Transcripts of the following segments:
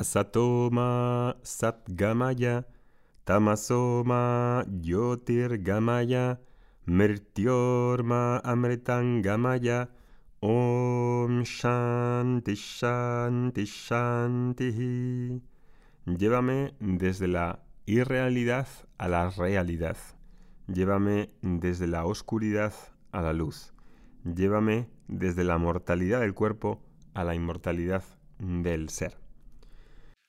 Asatoma Satgamaya, Tamasoma Yotirgamaya, Mirtyorma Amritangamaya, Om Shanti Shanti Shanti. Llévame desde la irrealidad a la realidad. Llévame desde la oscuridad a la luz. Llévame desde la mortalidad del cuerpo a la inmortalidad del ser.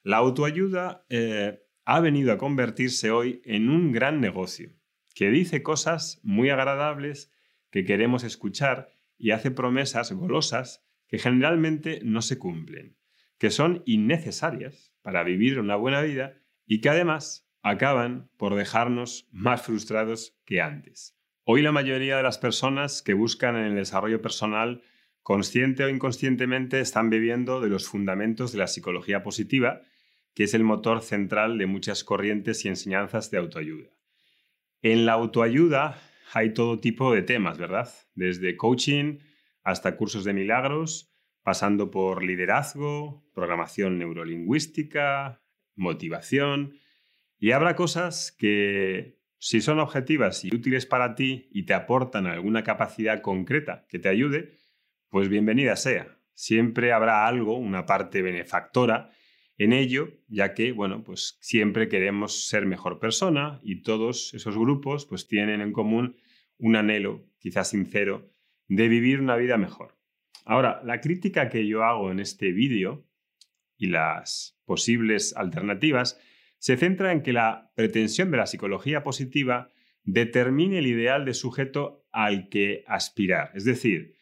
La autoayuda eh, ha venido a convertirse hoy en un gran negocio que dice cosas muy agradables que queremos escuchar y hace promesas golosas que generalmente no se cumplen, que son innecesarias para vivir una buena vida y que además acaban por dejarnos más frustrados que antes. Hoy la mayoría de las personas que buscan en el desarrollo personal, consciente o inconscientemente, están viviendo de los fundamentos de la psicología positiva, que es el motor central de muchas corrientes y enseñanzas de autoayuda. En la autoayuda hay todo tipo de temas, ¿verdad? Desde coaching hasta cursos de milagros, pasando por liderazgo, programación neurolingüística, motivación, y habrá cosas que, si son objetivas y útiles para ti y te aportan alguna capacidad concreta que te ayude, pues bienvenida sea. Siempre habrá algo, una parte benefactora en ello, ya que, bueno, pues siempre queremos ser mejor persona y todos esos grupos pues tienen en común un anhelo, quizás sincero, de vivir una vida mejor. Ahora, la crítica que yo hago en este vídeo y las posibles alternativas se centra en que la pretensión de la psicología positiva determine el ideal de sujeto al que aspirar, es decir,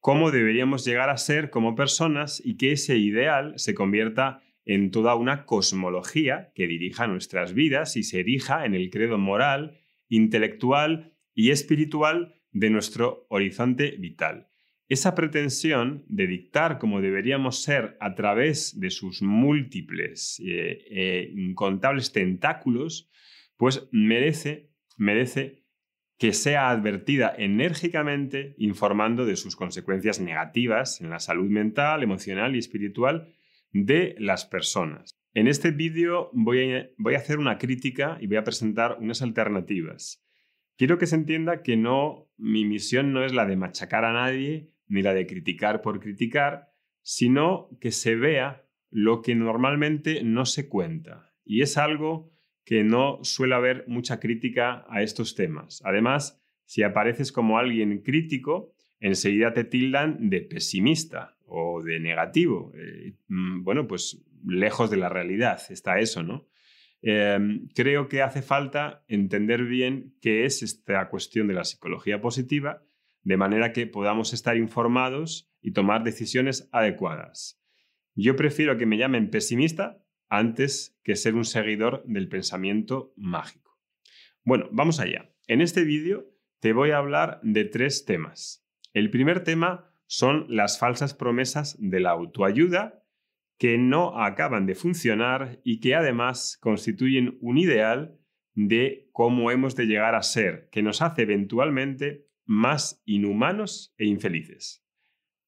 cómo deberíamos llegar a ser como personas y que ese ideal se convierta en toda una cosmología que dirija nuestras vidas y se erija en el credo moral, intelectual y espiritual de nuestro horizonte vital. Esa pretensión de dictar cómo deberíamos ser a través de sus múltiples, eh, eh, incontables tentáculos, pues merece, merece que sea advertida enérgicamente informando de sus consecuencias negativas en la salud mental, emocional y espiritual de las personas. En este vídeo voy a, voy a hacer una crítica y voy a presentar unas alternativas. Quiero que se entienda que no, mi misión no es la de machacar a nadie ni la de criticar por criticar, sino que se vea lo que normalmente no se cuenta. Y es algo que no suele haber mucha crítica a estos temas. Además, si apareces como alguien crítico, enseguida te tildan de pesimista o de negativo. Eh, mm, bueno, pues lejos de la realidad está eso, ¿no? Em, creo que hace falta entender bien qué es esta cuestión de la psicología positiva de manera que podamos estar informados y tomar decisiones adecuadas. Yo prefiero que me llamen pesimista antes que ser un seguidor del pensamiento mágico. Bueno, vamos allá. En este vídeo te voy a hablar de tres temas. El primer tema son las falsas promesas de la autoayuda que no acaban de funcionar y que además constituyen un ideal de cómo hemos de llegar a ser, que nos hace eventualmente más inhumanos e infelices.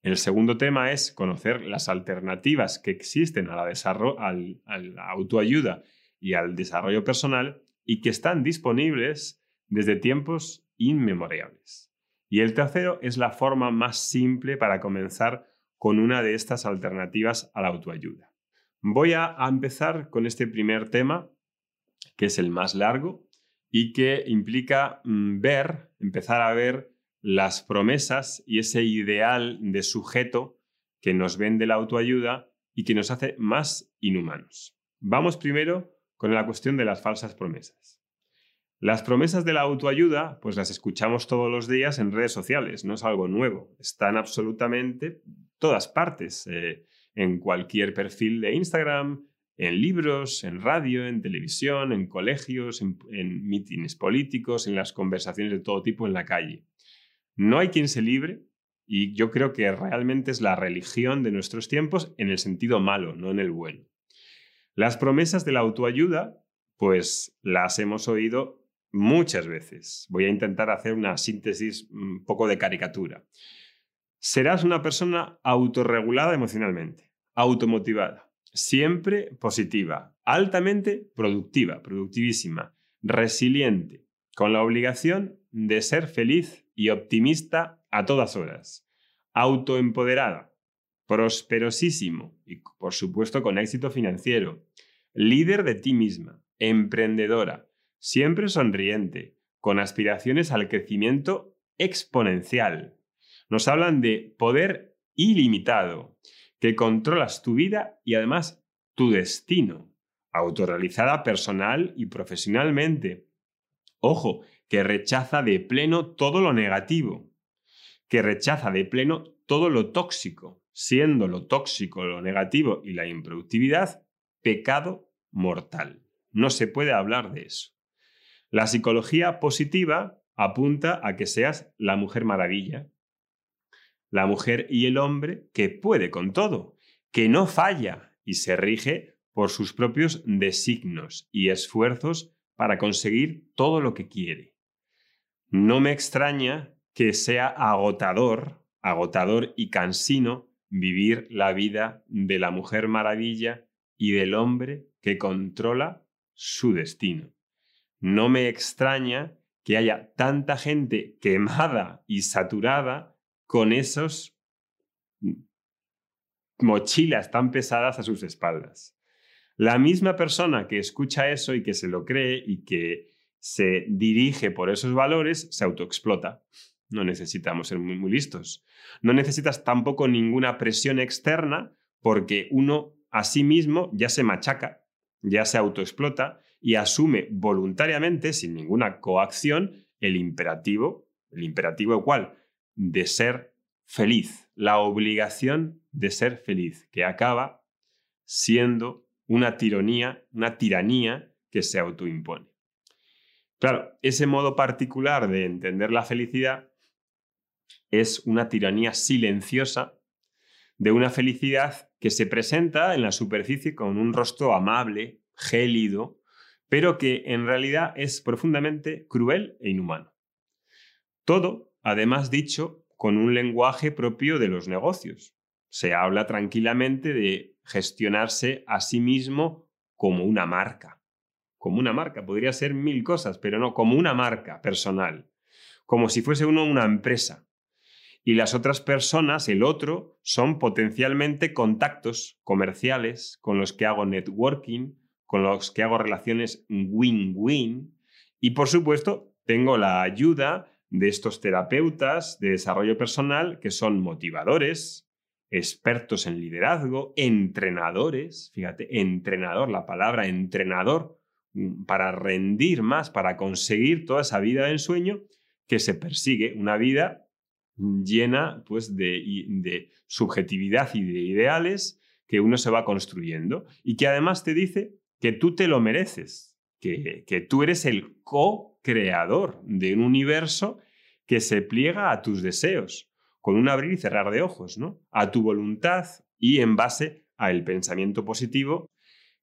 El segundo tema es conocer las alternativas que existen a la, autoayuda y al desarrollo personal y que están disponibles desde tiempos inmemorables. Y el tercero es la forma más simple para comenzar con una de estas alternativas a la autoayuda. Voy a empezar con este primer tema, que es el más largo y que implica mm, ver, empezar a ver las promesas y ese ideal de sujeto que nos vende la autoayuda y que nos hace más inhumanos. Vamos primero con la cuestión de las falsas promesas. Las promesas de la autoayuda, pues las escuchamos todos los días en redes sociales, no es algo nuevo, están absolutamente todas partes, eh, en cualquier perfil de Instagram, en libros, en radio, en televisión, en colegios, en, en mítines políticos, en las conversaciones de todo tipo en la calle. No hay quien se libre y yo creo que realmente es la religión de nuestros tiempos en el sentido malo, no en el bueno. Las promesas de la autoayuda, pues las hemos oído muchas veces. Voy a intentar hacer una síntesis un poco de caricatura. Serás una persona autorregulada emocionalmente, automotivada, siempre positiva, altamente productiva, productivísima, resiliente, con la obligación de ser feliz y optimista a todas horas, autoempoderada, prosperosísimo y por supuesto con éxito financiero, líder de ti misma, emprendedora, siempre sonriente, con aspiraciones al crecimiento exponencial. Nos hablan de poder ilimitado, que controlas tu vida y además tu destino, autorrealizada personal y profesionalmente. Ojo, que rechaza de pleno todo lo negativo, que rechaza de pleno todo lo tóxico, siendo lo tóxico, lo negativo y la improductividad pecado mortal. No se puede hablar de eso. La psicología positiva apunta a que seas la mujer maravilla, la mujer y el hombre que puede con todo, que no falla y se rige por sus propios designos y esfuerzos para conseguir todo lo que quiere. No me extraña que sea agotador, agotador y cansino vivir la vida de la mujer maravilla y del hombre que controla su destino. No me extraña que haya tanta gente quemada y saturada con esos mochilas tan pesadas a sus espaldas. La misma persona que escucha eso y que se lo cree y que se dirige por esos valores se autoexplota. No necesitamos ser muy, muy listos. No necesitas tampoco ninguna presión externa porque uno a sí mismo ya se machaca, ya se autoexplota y asume voluntariamente, sin ninguna coacción, el imperativo, el imperativo cual de ser feliz, la obligación de ser feliz, que acaba siendo una tiranía, una tiranía que se autoimpone. Claro, ese modo particular de entender la felicidad es una tiranía silenciosa de una felicidad que se presenta en la superficie con un rostro amable, gélido, pero que en realidad es profundamente cruel e inhumano. Todo, además dicho, con un lenguaje propio de los negocios. Se habla tranquilamente de gestionarse a sí mismo como una marca. Como una marca, podría ser mil cosas, pero no, como una marca personal. Como si fuese uno una empresa. Y las otras personas, el otro, son potencialmente contactos comerciales con los que hago networking, con los que hago relaciones win-win. Y por supuesto, tengo la ayuda de estos terapeutas de desarrollo personal que son motivadores, expertos en liderazgo, entrenadores, fíjate, entrenador, la palabra entrenador, mm, para rendir más, para conseguir toda esa vida de ensueño que se persigue, una vida llena pues, de, de subjetividad y de ideales que uno se va construyendo y que además te dice que tú te lo mereces, que, que tú eres el co-creador de un universo que se pliega a tus deseos, con un abrir y cerrar de ojos, ¿no? A tu voluntad y en base al pensamiento positivo,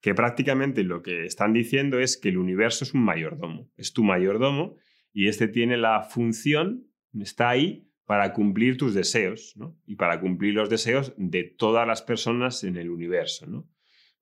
que prácticamente lo que están diciendo es que el universo es un mayordomo, es tu mayordomo y este tiene la función, está ahí para cumplir tus deseos, ¿no? Y para cumplir los deseos de todas las personas en el universo, ¿no?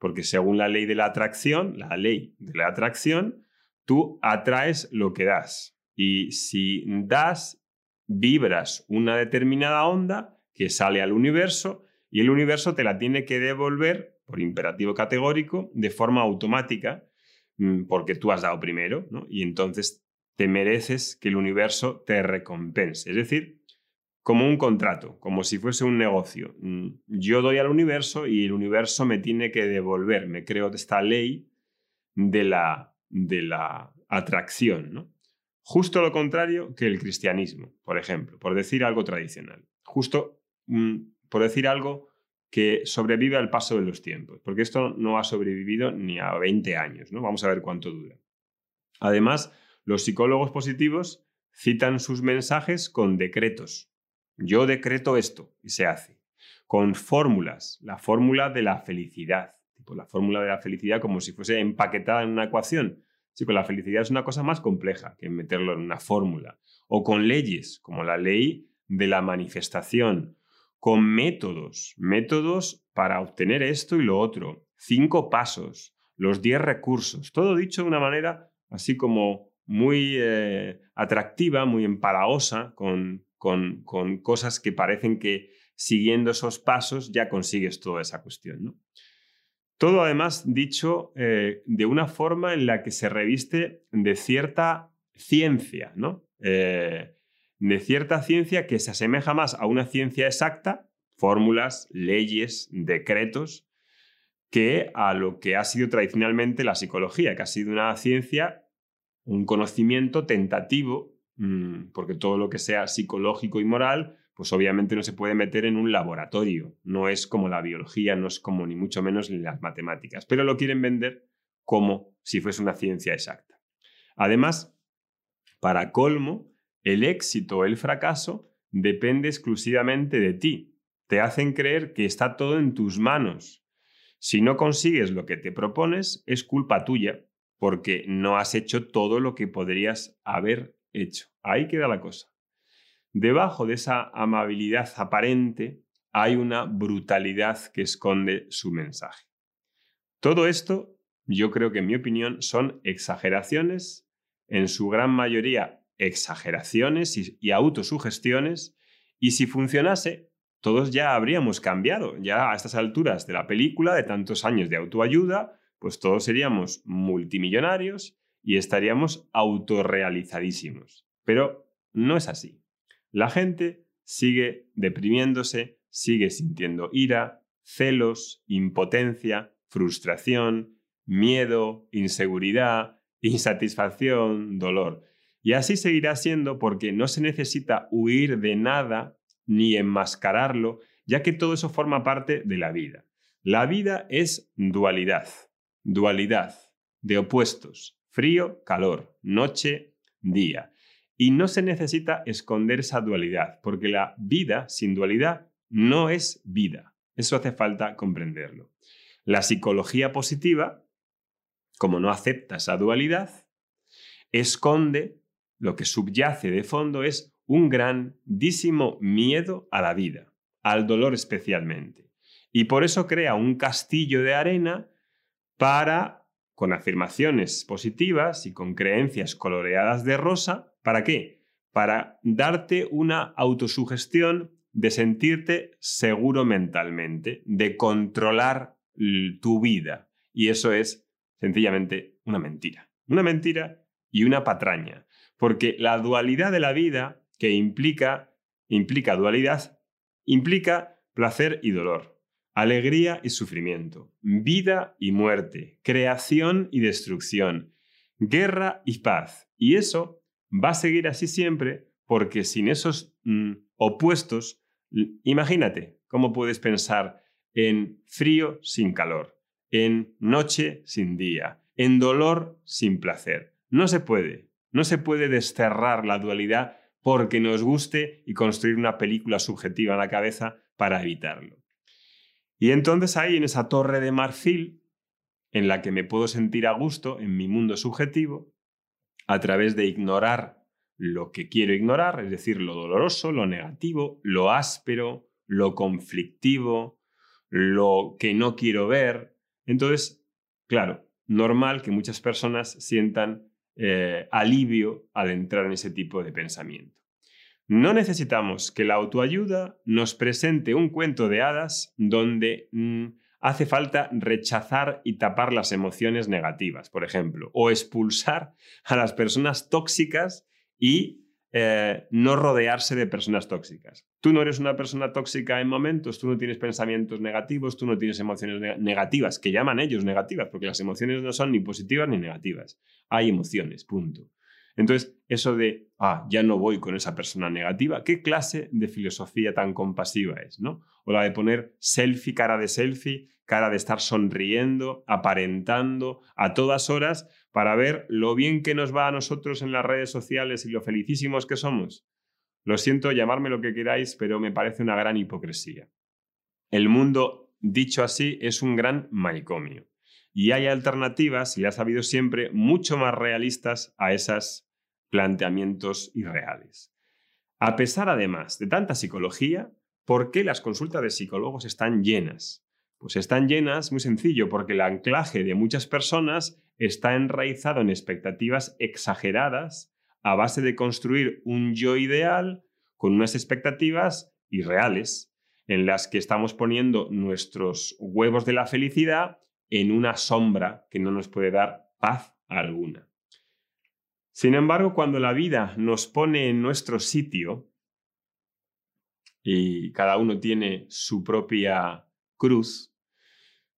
Porque según la ley de la atracción, la ley de la atracción, tú atraes lo que das. Y si das, vibras una determinada onda que sale al universo y el universo te la tiene que devolver por imperativo categórico de forma automática mm, porque tú has dado primero, ¿no? Y entonces te mereces que el universo te recompense. Es decir, como un contrato, como si fuese un negocio. Mm, yo doy al universo y el universo me tiene que devolver. Me creo esta ley de la, de la atracción. ¿no? Justo lo contrario que el cristianismo, por ejemplo, por decir algo tradicional. Justo mm, por decir algo que sobrevive al paso de los tiempos, porque esto no ha sobrevivido ni a 20 años. ¿no? Vamos a ver cuánto dura. Además, los psicólogos positivos citan sus mensajes con decretos, yo decreto esto y se hace. Con fórmulas, la fórmula de la felicidad. Tipo, la fórmula de la felicidad como si fuese empaquetada en una ecuación. Sí, pues la felicidad es una cosa más compleja que meterlo en una fórmula. O con leyes, como la ley de la manifestación. Con métodos, métodos para obtener esto y lo otro. cinco pasos, los diez recursos, todo dicho de una manera así como muy eh, atractiva, muy empalagosa, con, con, cosas que parecen que siguiendo esos pasos ya consigues toda esa cuestión. Todo además dicho eh, de una forma en la que se reviste de cierta ciencia, ¿no? Eh, de cierta ciencia que se asemeja más a una ciencia exacta, fórmulas, leyes, decretos, que a lo que ha sido tradicionalmente la psicología, que ha sido una ciencia, un conocimiento tentativo, porque todo lo que sea psicológico y moral, pues obviamente no se puede meter en un laboratorio, no es como la biología, no es como ni mucho menos las matemáticas, pero lo quieren vender como si fuese una ciencia exacta. Además, para colmo, el éxito o el fracaso depende exclusivamente de ti. Te hacen creer que está todo en tus manos. Si no consigues lo que te propones, es culpa tuya, porque no has hecho todo lo que podrías haber hecho. Ahí queda la cosa. Debajo de esa amabilidad aparente hay una brutalidad que esconde su mensaje. Todo esto, yo creo que en mi opinión, son exageraciones, en su gran mayoría exageraciones y, autosugestiones, y si funcionase, todos ya habríamos cambiado. Ya a estas alturas de la película, de tantos años de autoayuda, pues todos seríamos multimillonarios y estaríamos autorrealizadísimos. Pero no es así. La gente sigue deprimiéndose, sigue sintiendo ira, celos, impotencia, frustración, miedo, inseguridad, insatisfacción, dolor. Y así seguirá siendo porque no se necesita huir de nada ni enmascararlo, ya que todo eso forma parte de la vida. La vida es dualidad, dualidad de opuestos, frío, calor, noche, día. Y no se necesita esconder esa dualidad, porque la vida sin dualidad no es vida. Eso hace falta comprenderlo. La psicología positiva, como no acepta esa dualidad, esconde lo que subyace de fondo es un grandísimo miedo a la vida, al dolor especialmente. Y por eso crea un castillo de arena para, con afirmaciones positivas y con creencias coloreadas de rosa, ¿Para qué? Para darte una autosugestión de sentirte seguro mentalmente, de controlar tu vida. Y eso es sencillamente una mentira. Una mentira y una patraña. Porque la dualidad de la vida, que implica, implica dualidad, implica placer y dolor, alegría y sufrimiento, vida y muerte, creación y destrucción, guerra y paz. Y eso va a seguir así siempre porque sin esos mm, opuestos, imagínate cómo puedes pensar en frío sin calor, en noche sin día, en dolor sin placer. No se puede, no se puede desterrar la dualidad porque nos guste y construir una película subjetiva en la cabeza para evitarlo. Y entonces ahí en esa torre de marfil, en la que me puedo sentir a gusto en mi mundo subjetivo, a través de ignorar lo que quiero ignorar, es decir, lo doloroso, lo negativo, lo áspero, lo conflictivo, lo que no quiero ver. Entonces, claro, normal que muchas personas sientan eh, alivio al entrar en ese tipo de pensamiento. No necesitamos que la autoayuda nos presente un cuento de hadas donde mm, hace falta rechazar y tapar las emociones negativas, por ejemplo, o expulsar a las personas tóxicas y eh, no rodearse de personas tóxicas. Tú no eres una persona tóxica en momentos, tú no tienes pensamientos negativos, tú no tienes emociones negativas, que llaman ellos negativas, porque las emociones no son ni positivas ni negativas. Hay emociones, punto. Entonces, eso de, ah, ya no voy con esa persona negativa, ¿qué clase de filosofía tan compasiva es, no? O la de poner selfie, cara de selfie, cara de estar sonriendo, aparentando a todas horas para ver lo bien que nos va a nosotros en las redes sociales y lo felicísimos que somos. Lo siento, llamarme lo que queráis, pero me parece una gran hipocresía. El mundo, dicho así, es un gran manicomio. Y hay alternativas, y ha sabido siempre, mucho más realistas a esos planteamientos irreales. A pesar, además, de tanta psicología, ¿por qué las consultas de psicólogos están llenas? Pues están llenas, muy sencillo, porque el anclaje de muchas personas está enraizado en expectativas exageradas a base de construir un yo ideal con unas expectativas irreales en las que estamos poniendo nuestros huevos de la felicidad en una sombra que no nos puede dar paz alguna. Sin embargo, cuando la vida nos pone en nuestro sitio, y cada uno tiene su propia cruz,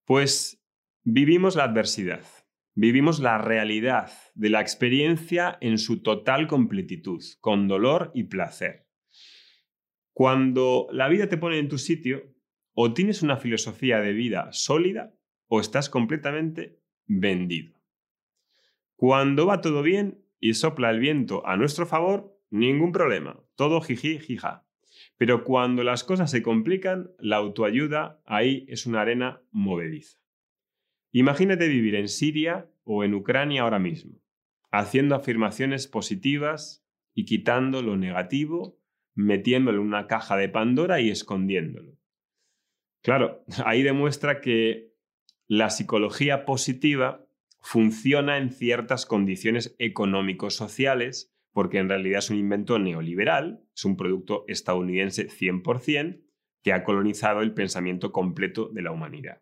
pues vivimos la adversidad, vivimos la realidad de la experiencia en su total completitud, con dolor y placer. Cuando la vida te pone en tu sitio, o tienes una filosofía de vida sólida o estás completamente vendido. Cuando va todo bien y sopla el viento a nuestro favor, ningún problema, todo jiji, jija. Pero cuando las cosas se complican, la autoayuda ahí es una arena movediza. Imagínate vivir en Siria o en Ucrania ahora mismo, haciendo afirmaciones positivas y quitando lo negativo, metiéndolo en una caja de Pandora y escondiéndolo. Claro, ahí demuestra que la psicología positiva funciona en ciertas condiciones económicos sociales porque en realidad es un invento neoliberal, es un producto estadounidense 100% que ha colonizado el pensamiento completo de la humanidad.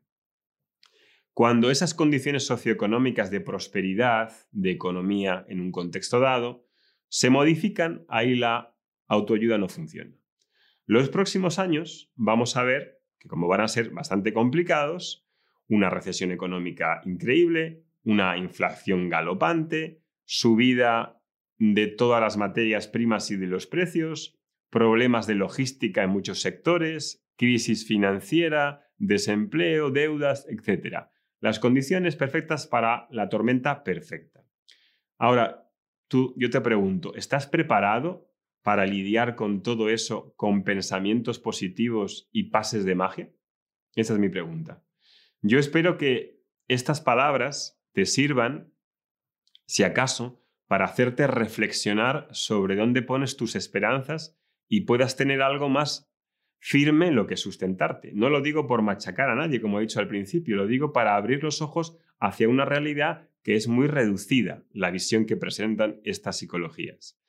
Cuando esas condiciones socioeconómicas de prosperidad, de economía en un contexto dado, se modifican, ahí la autoayuda no funciona. Los próximos años vamos a ver que como van a ser bastante complicados, una recesión económica increíble, una inflación galopante, subida de todas las materias primas y de los precios, problemas de logística en muchos sectores, crisis financiera, desempleo, deudas, etc. Las condiciones perfectas para la tormenta perfecta. Ahora, tú, yo te pregunto, ¿estás preparado para lidiar con todo eso con pensamientos positivos y pases de magia? Esa es mi pregunta. Yo espero que estas palabras te sirvan, si acaso, para hacerte reflexionar sobre dónde pones tus esperanzas y puedas tener algo más firme en lo que sustentarte. No lo digo por machacar a nadie, como he dicho al principio, lo digo para abrir los ojos hacia una realidad que es muy reducida, la visión que presentan estas psicologías.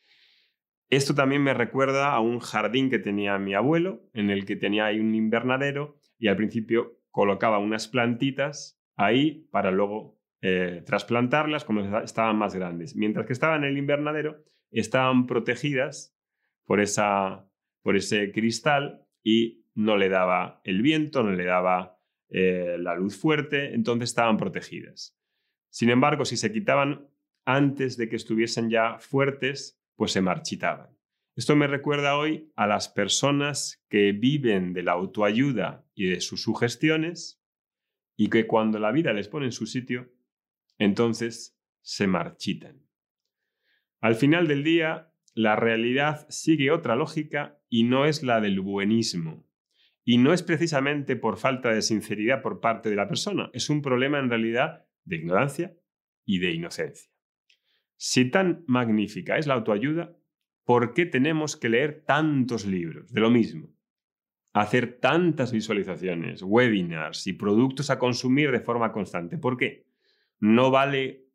Esto también me recuerda a un jardín que tenía mi abuelo, en el que tenía ahí un invernadero y al principio colocaba unas plantitas ahí para luego eh, trasplantarlas cuando estaban más grandes. Mientras que estaban en el invernadero, estaban protegidas por, esa, por ese cristal y no le daba el viento, no le daba eh, la luz fuerte, entonces estaban protegidas. Sin embargo, si se quitaban antes de que estuviesen ya fuertes, pues se marchitaban. Esto me recuerda hoy a las personas que viven de la autoayuda y de sus sugestiones y que cuando la vida les pone en su sitio, entonces se marchitan. Al final del día, la realidad sigue otra lógica y no es la del buenismo. Y no es precisamente por falta de sinceridad por parte de la persona, es un problema en realidad de ignorancia y de inocencia. Si tan magnífica es la autoayuda, ¿por qué tenemos que leer tantos libros de lo mismo? Hacer tantas visualizaciones, webinars y productos a consumir de forma constante. ¿Por qué? no vale,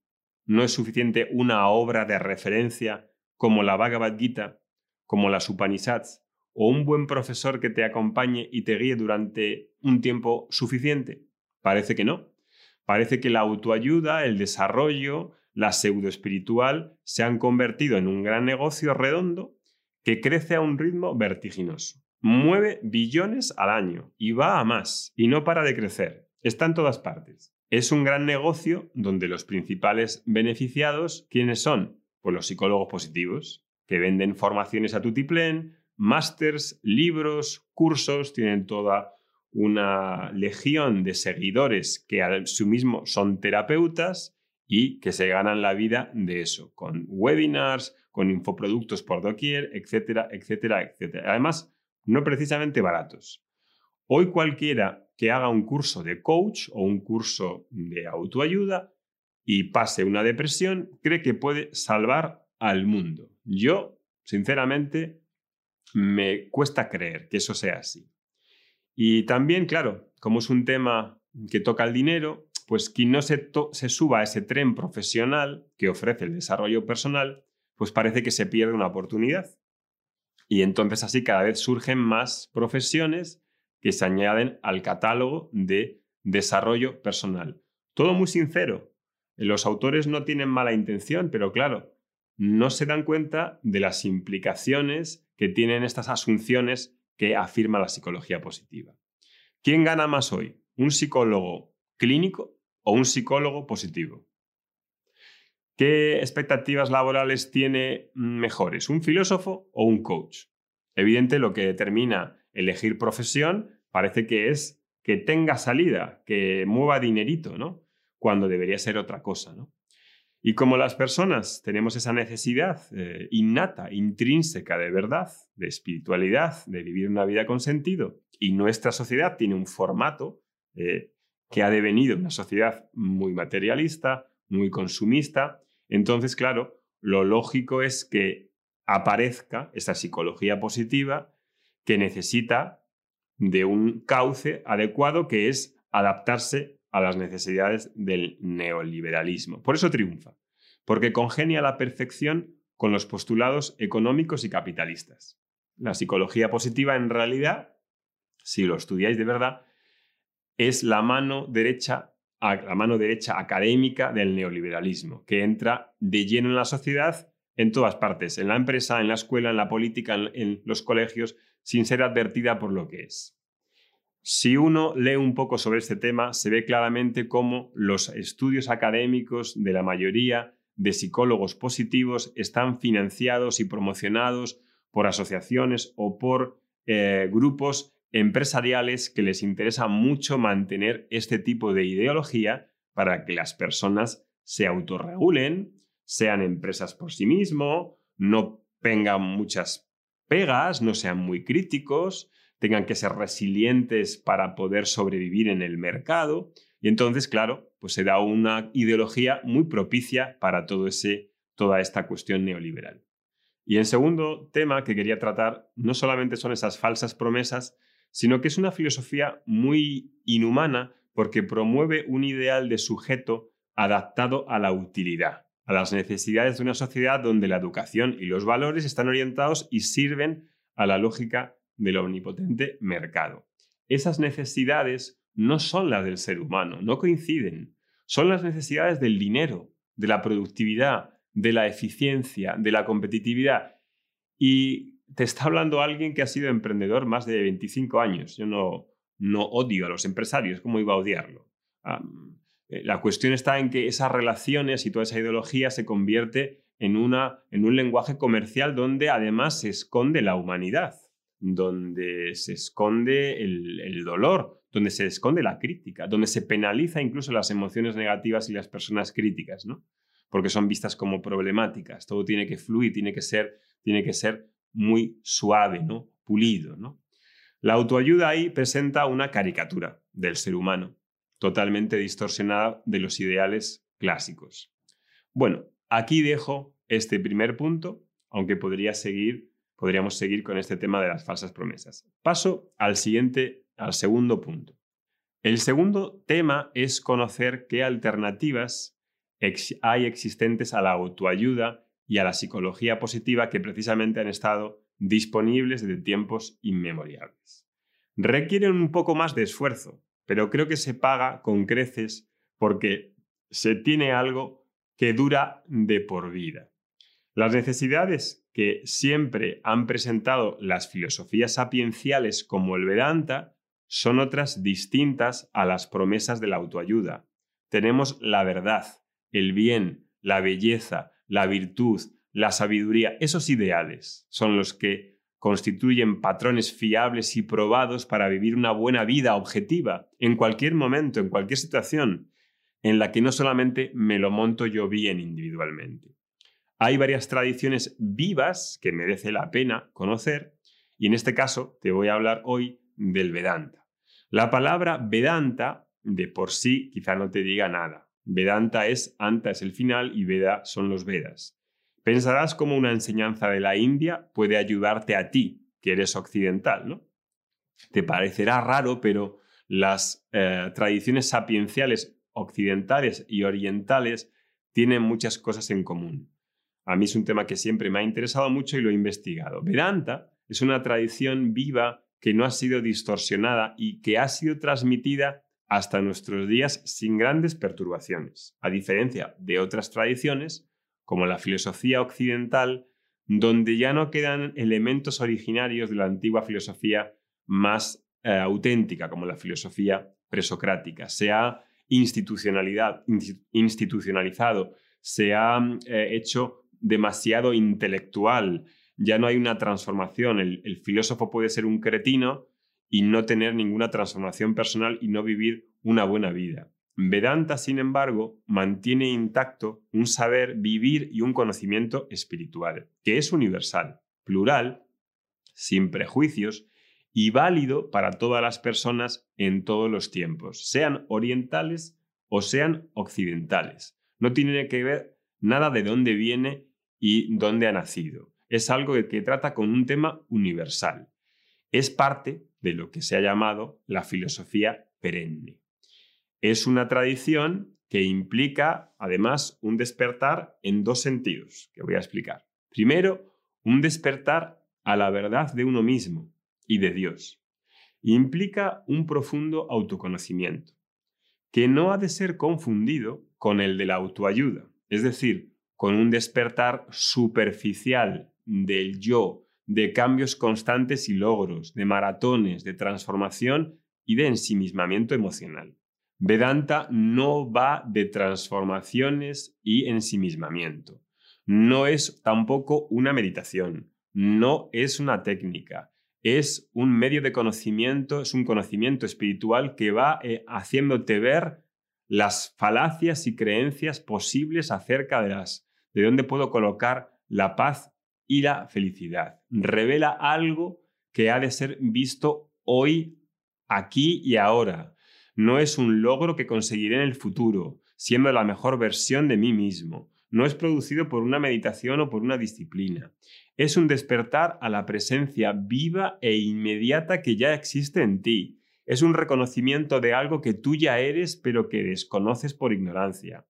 no es suficiente una obra de referencia como la Bhagavad Gita, como las Upanishads, o un buen profesor que te acompañe y te guíe durante un tiempo suficiente? Parece que no. Parece que la autoayuda, el desarrollo, la pseudoespiritual se han convertido en un gran negocio redondo que crece a un ritmo vertiginoso. Mueve billones al año y va a más y no para de crecer. Está en todas partes. Es un gran negocio donde los principales beneficiados, ¿quiénes son? Pues los psicólogos positivos, que venden formaciones a tutiplén, másters, libros, cursos, tienen toda una legión de seguidores que a su mismo son terapeutas y que se ganan la vida de eso, con webinars, con infoproductos por doquier, etcétera, etcétera, etcétera. Además, no precisamente baratos. Hoy cualquiera que haga un curso de coach o un curso de autoayuda y pase una depresión, cree que puede salvar al mundo. Yo, sinceramente, me cuesta creer que eso sea así. Y también, claro, como es un tema que toca el dinero, pues quien no se, se suba a ese tren profesional que ofrece el desarrollo personal, pues parece que se pierde una oportunidad. Y entonces así cada vez surgen más profesiones que se añaden al catálogo de desarrollo personal. Todo muy sincero. Los autores no tienen mala intención, pero claro, no se dan cuenta de las implicaciones que tienen estas asunciones que afirma la psicología positiva. ¿Quién gana más hoy? ¿Un psicólogo clínico o un psicólogo positivo? ¿Qué expectativas laborales tiene mejores, un filósofo o un coach? Evidente, lo que determina elegir profesión parece que es que tenga salida, que mueva dinerito, ¿no? Cuando debería ser otra cosa, ¿no? Y como las personas tenemos esa necesidad eh, innata, intrínseca de verdad, de espiritualidad, de vivir una vida con sentido, y nuestra sociedad tiene un formato eh, que ha devenido una sociedad muy materialista, muy consumista, entonces, claro, lo lógico es que aparezca esa psicología positiva que necesita de un cauce adecuado que es adaptarse a las necesidades del neoliberalismo. Por eso triunfa, porque congenia la perfección con los postulados económicos y capitalistas. La psicología positiva en realidad, si lo estudiáis de verdad, es la mano derecha la mano derecha académica del neoliberalismo, que entra de lleno en la sociedad en todas partes, en la empresa, en la escuela, en la política, en los colegios, sin ser advertida por lo que es. Si uno lee un poco sobre este tema, se ve claramente cómo los estudios académicos de la mayoría de psicólogos positivos están financiados y promocionados por asociaciones o por eh, grupos empresariales que les interesa mucho mantener este tipo de ideología para que las personas se autorregulen, sean empresas por sí mismo, no tengan muchas pegas, no sean muy críticos, tengan que ser resilientes para poder sobrevivir en el mercado. Y entonces, claro, pues se da una ideología muy propicia para todo ese, toda esta cuestión neoliberal. Y el segundo tema que quería tratar no solamente son esas falsas promesas, sino que es una filosofía muy inhumana porque promueve un ideal de sujeto adaptado a la utilidad, a las necesidades de una sociedad donde la educación y los valores están orientados y sirven a la lógica del omnipotente mercado. Esas necesidades no son las del ser humano, no coinciden. Son las necesidades del dinero, de la productividad, de la eficiencia, de la competitividad. Y te está hablando alguien que ha sido emprendedor más de 25 años. Yo no, no odio a los empresarios, ¿cómo iba a odiarlo? Eh, la cuestión está en que esas relaciones y toda esa ideología se convierte en, una, en un lenguaje comercial donde además se esconde la humanidad donde se esconde el, dolor, donde se esconde la crítica, donde se penaliza incluso las emociones negativas y las personas críticas, ¿no? Porque son vistas como problemáticas. Todo tiene que fluir, tiene que ser, tiene que ser muy suave, ¿no? Pulido, ¿no? La autoayuda ahí presenta una caricatura del ser humano, totalmente distorsionada de los ideales clásicos. Bueno, aquí dejo este primer punto, aunque podríamos seguir con este tema de las falsas promesas. Paso al siguiente, al segundo punto. El segundo tema es conocer qué alternativas hay existentes a la autoayuda y a la psicología positiva que precisamente han estado disponibles desde tiempos inmemoriales. Requieren un poco más de esfuerzo, pero creo que se paga con creces porque se tiene algo que dura de por vida. Las necesidades que siempre han presentado las filosofías sapienciales como el Vedanta son otras distintas a las promesas de la autoayuda. Tenemos la verdad, el bien, la belleza, la virtud, la sabiduría. Esos ideales son los que constituyen patrones fiables y probados para vivir una buena vida objetiva, en cualquier momento, en cualquier situación, en la que no solamente me lo monto yo bien individualmente. Hay varias tradiciones vivas que merece la pena conocer y en este caso te voy a hablar hoy del Vedanta. La palabra Vedanta de por sí quizá no te diga nada. Vedanta es Anta es el final y Veda son los Vedas. Pensarás cómo una enseñanza de la India puede ayudarte a ti, que eres occidental, ¿no? Te parecerá raro, pero las eh, tradiciones sapienciales occidentales y orientales tienen muchas cosas en común. A mí es un tema que siempre me ha interesado mucho y lo he investigado. Vedanta es una tradición viva que no ha sido distorsionada y que ha sido transmitida hasta nuestros días sin grandes perturbaciones, a diferencia de otras tradiciones, como la filosofía occidental, donde ya no quedan elementos originarios de la antigua filosofía más eh, auténtica, como la filosofía presocrática. Se ha institucionalizado, se ha eh, hecho demasiado intelectual, ya no hay una transformación. el, filósofo puede ser un cretino y no tener ninguna transformación personal y no vivir una buena vida. Vedanta, sin embargo, mantiene intacto un saber vivir y un conocimiento espiritual, que es universal, plural, sin prejuicios y válido para todas las personas en todos los tiempos, sean orientales o sean occidentales. No tiene que ver nada de dónde viene y dónde ha nacido. Es algo que trata con un tema universal. Es parte de lo que se ha llamado la filosofía perenne. Es una tradición que implica, además, un despertar en dos sentidos, que voy a explicar. Primero, un despertar a la verdad de uno mismo y de Dios. Implica un profundo autoconocimiento, que no ha de ser confundido con el de la autoayuda, es decir, con un despertar superficial del yo, de cambios constantes y logros, de maratones, de transformación y de ensimismamiento emocional. Vedanta no va de transformaciones y ensimismamiento. No es tampoco una meditación, no es una técnica, es un medio de conocimiento, es un conocimiento espiritual que va eh, haciéndote ver las falacias y creencias posibles acerca de las de dónde puedo colocar la paz y la felicidad. Revela algo que ha de ser visto hoy, aquí y ahora. No es un logro que conseguiré en el futuro, siendo la mejor versión de mí mismo. No es producido por una meditación o por una disciplina. Es un despertar a la presencia viva e inmediata que ya existe en ti. Es un reconocimiento de algo que tú ya eres pero que desconoces por ignorancia.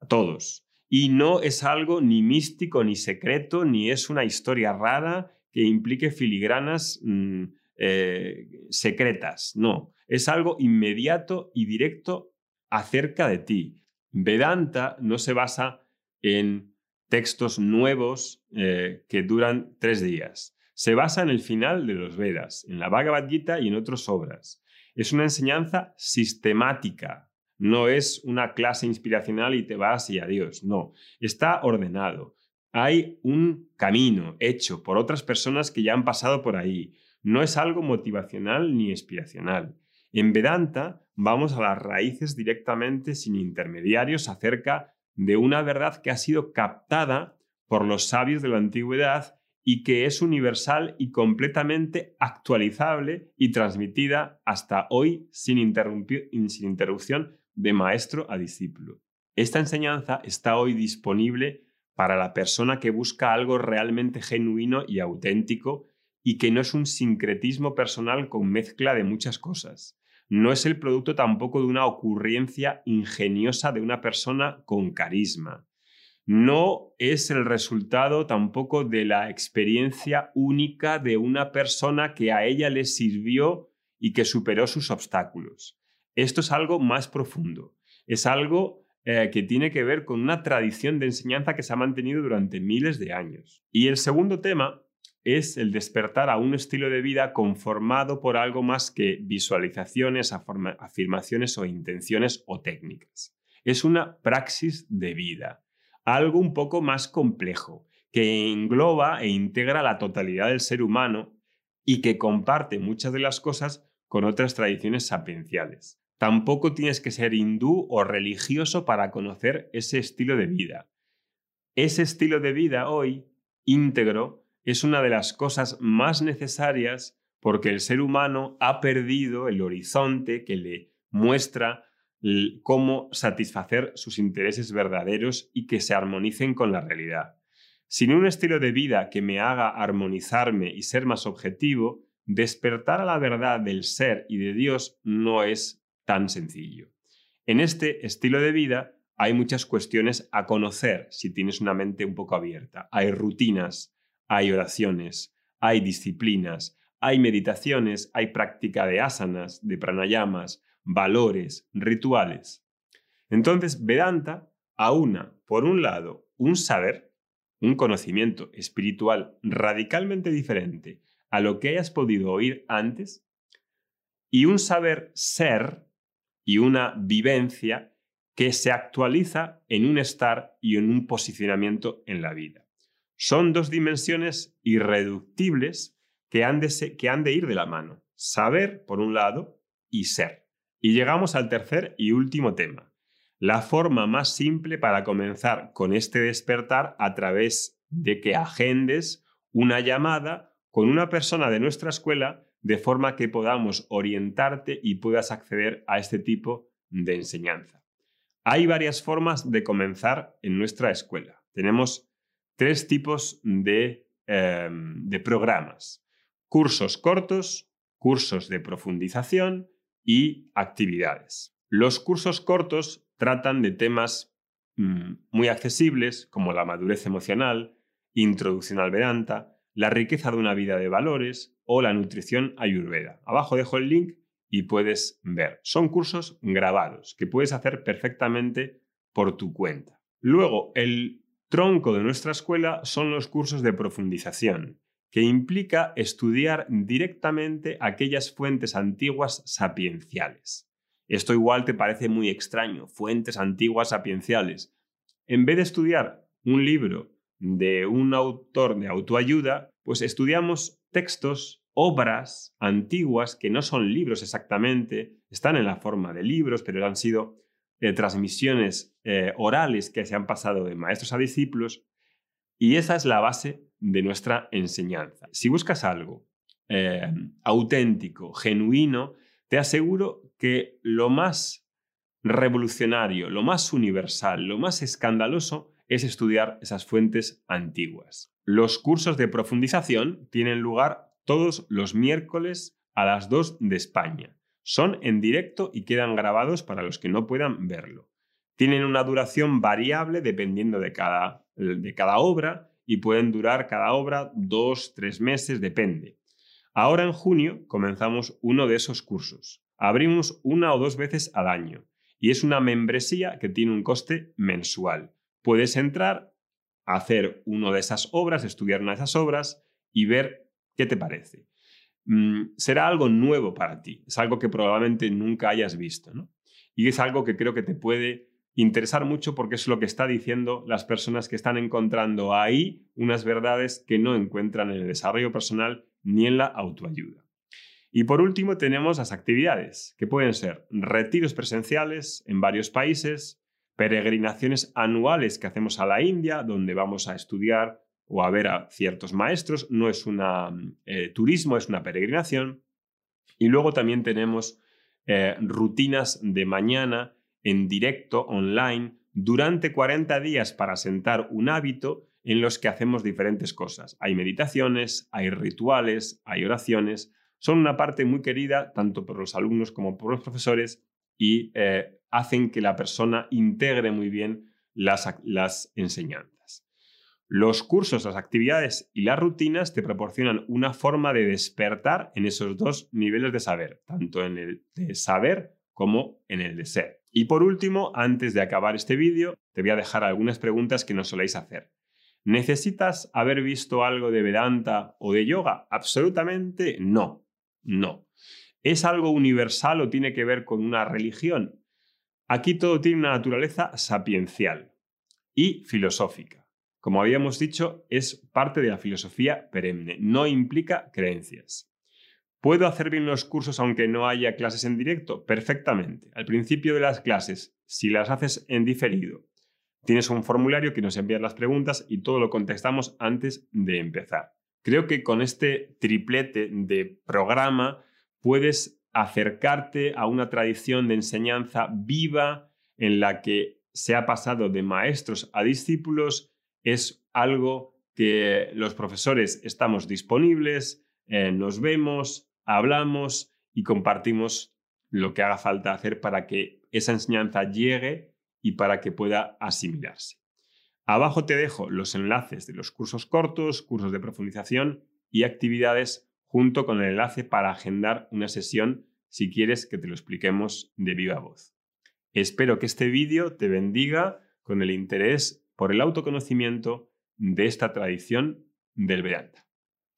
A todos. Y no es algo ni místico ni secreto, ni es una historia rara que implique filigranas mm, eh, secretas. No, es algo inmediato y directo acerca de ti. Vedanta no se basa en textos nuevos eh, que duran tres días. Se basa en el final de los Vedas, en la Bhagavad Gita y en otras obras. Es una enseñanza sistemática, no es una clase inspiracional y te vas y adiós. No, está ordenado. Hay un camino hecho por otras personas que ya han pasado por ahí. No es algo motivacional ni inspiracional. En Vedanta vamos a las raíces directamente sin intermediarios acerca de una verdad que ha sido captada por los sabios de la antigüedad y que es universal y completamente actualizable y transmitida hasta hoy sin, sin interrupción de maestro a discípulo. Esta enseñanza está hoy disponible para la persona que busca algo realmente genuino y auténtico y que no es un sincretismo personal con mezcla de muchas cosas. No es el producto tampoco de una ocurrencia ingeniosa de una persona con carisma. No es el resultado tampoco de la experiencia única de una persona que a ella le sirvió y que superó sus obstáculos. Esto es algo más profundo. Es algo eh, que tiene que ver con una tradición de enseñanza que se ha mantenido durante miles de años. Y el segundo tema es el despertar a un estilo de vida conformado por algo más que visualizaciones, afirmaciones o intenciones o técnicas. Es una praxis de vida, algo un poco más complejo, que engloba e integra la totalidad del ser humano y que comparte muchas de las cosas con otras tradiciones sapienciales. Tampoco tienes que ser hindú o religioso para conocer ese estilo de vida. Ese estilo de vida hoy, íntegro, es una de las cosas más necesarias porque el ser humano ha perdido el horizonte que le muestra cómo satisfacer sus intereses verdaderos y que se armonicen con la realidad. Sin un estilo de vida que me haga armonizarme y ser más objetivo, despertar a la verdad del ser y de Dios no es tan sencillo. En este estilo de vida hay muchas cuestiones a conocer si tienes una mente un poco abierta. Hay rutinas, hay oraciones, hay disciplinas, hay meditaciones, hay práctica de asanas, de pranayamas, valores, rituales. Entonces, Vedanta aúna, por un lado, un saber, un conocimiento espiritual radicalmente diferente a lo que hayas podido oír antes, y un saber ser y una vivencia que se actualiza en un estar y en un posicionamiento en la vida. Son dos dimensiones irreductibles que han de, que han de ir de la mano. Saber, por un lado, y ser. Y llegamos al tercer y último tema. La forma más simple para comenzar con este despertar a través de que agendes una llamada con una persona de nuestra escuela de forma que podamos orientarte y puedas acceder a este tipo de enseñanza. Hay varias formas de comenzar en nuestra escuela. Tenemos tres tipos de, em, de programas. Cursos cortos, cursos de profundización y actividades. Los cursos cortos tratan de temas mm, muy accesibles como la madurez emocional, introducción al Vedanta, la riqueza de una vida de valores o la nutrición ayurveda. Abajo dejo el link y puedes ver. Son cursos grabados que puedes hacer perfectamente por tu cuenta. Luego, el tronco de nuestra escuela son los cursos de profundización, que implica estudiar directamente aquellas fuentes antiguas sapienciales. Esto igual te parece muy extraño, fuentes antiguas sapienciales. En vez de estudiar un libro de un autor de autoayuda, pues estudiamos textos obras antiguas que no son libros exactamente, están en la forma de libros, pero han sido eh, transmisiones eh, orales que se han pasado de maestros a discípulos, y esa es la base de nuestra enseñanza. Si buscas algo eh, auténtico, genuino, te aseguro que lo más revolucionario, lo más universal, lo más escandaloso es estudiar esas fuentes antiguas. Los cursos de profundización tienen lugar todos los miércoles a las 2 de España. Son en directo y quedan grabados para los que no puedan verlo. Tienen una duración variable dependiendo de cada, de cada obra y pueden durar cada obra dos, tres meses, depende. Ahora en junio comenzamos uno de esos cursos. Abrimos una o dos veces al año y es una membresía que tiene un coste mensual. Puedes entrar, hacer una de esas obras, estudiar una de esas obras y ver ¿Qué te parece? Mm, será algo nuevo para ti, es algo que probablemente nunca hayas visto, ¿no? Y es algo que creo que te puede interesar mucho porque es lo que está diciendo las personas que están encontrando ahí unas verdades que no encuentran en el desarrollo personal ni en la autoayuda. Y por último tenemos las actividades, que pueden ser retiros presenciales en varios países, peregrinaciones anuales que hacemos a la India, donde vamos a estudiar o a ver a ciertos maestros. No es un eh, turismo, es una peregrinación. Y luego también tenemos eh, rutinas de mañana en directo, online, durante 40 días para sentar un hábito en los que hacemos diferentes cosas. Hay meditaciones, hay rituales, hay oraciones. Son una parte muy querida tanto por los alumnos como por los profesores y eh, hacen que la persona integre muy bien las, las enseñanzas. Los cursos, las actividades y las rutinas te proporcionan una forma de despertar en esos dos niveles de saber, tanto en el de saber como en el de ser. Y por último, antes de acabar este vídeo, te voy a dejar algunas preguntas que nos soléis hacer. ¿Necesitas haber visto algo de Vedanta o de yoga? Absolutamente no. No. ¿Es algo universal o tiene que ver con una religión? Aquí todo tiene una naturaleza sapiencial y filosófica. Como habíamos dicho, es parte de la filosofía perenne, no implica creencias. ¿Puedo hacer bien los cursos aunque no haya clases en directo? Perfectamente. Al principio de las clases, si las haces en diferido, tienes un formulario que nos envía las preguntas y todo lo contestamos antes de empezar. Creo que con este triplete de programa puedes acercarte a una tradición de enseñanza viva en la que se ha pasado de maestros a discípulos es algo que los profesores estamos disponibles, eh, nos vemos, hablamos y compartimos lo que haga falta hacer para que esa enseñanza llegue y para que pueda asimilarse. Abajo te dejo los enlaces de los cursos cortos, cursos de profundización y actividades junto con el enlace para agendar una sesión si quieres que te lo expliquemos de viva voz. Espero que este vídeo te bendiga con el interés por el autoconocimiento de esta tradición del Vedanta.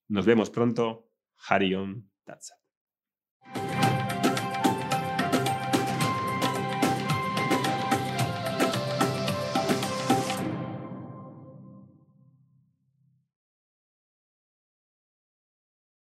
Nos vemos pronto. Hariom Tatsat.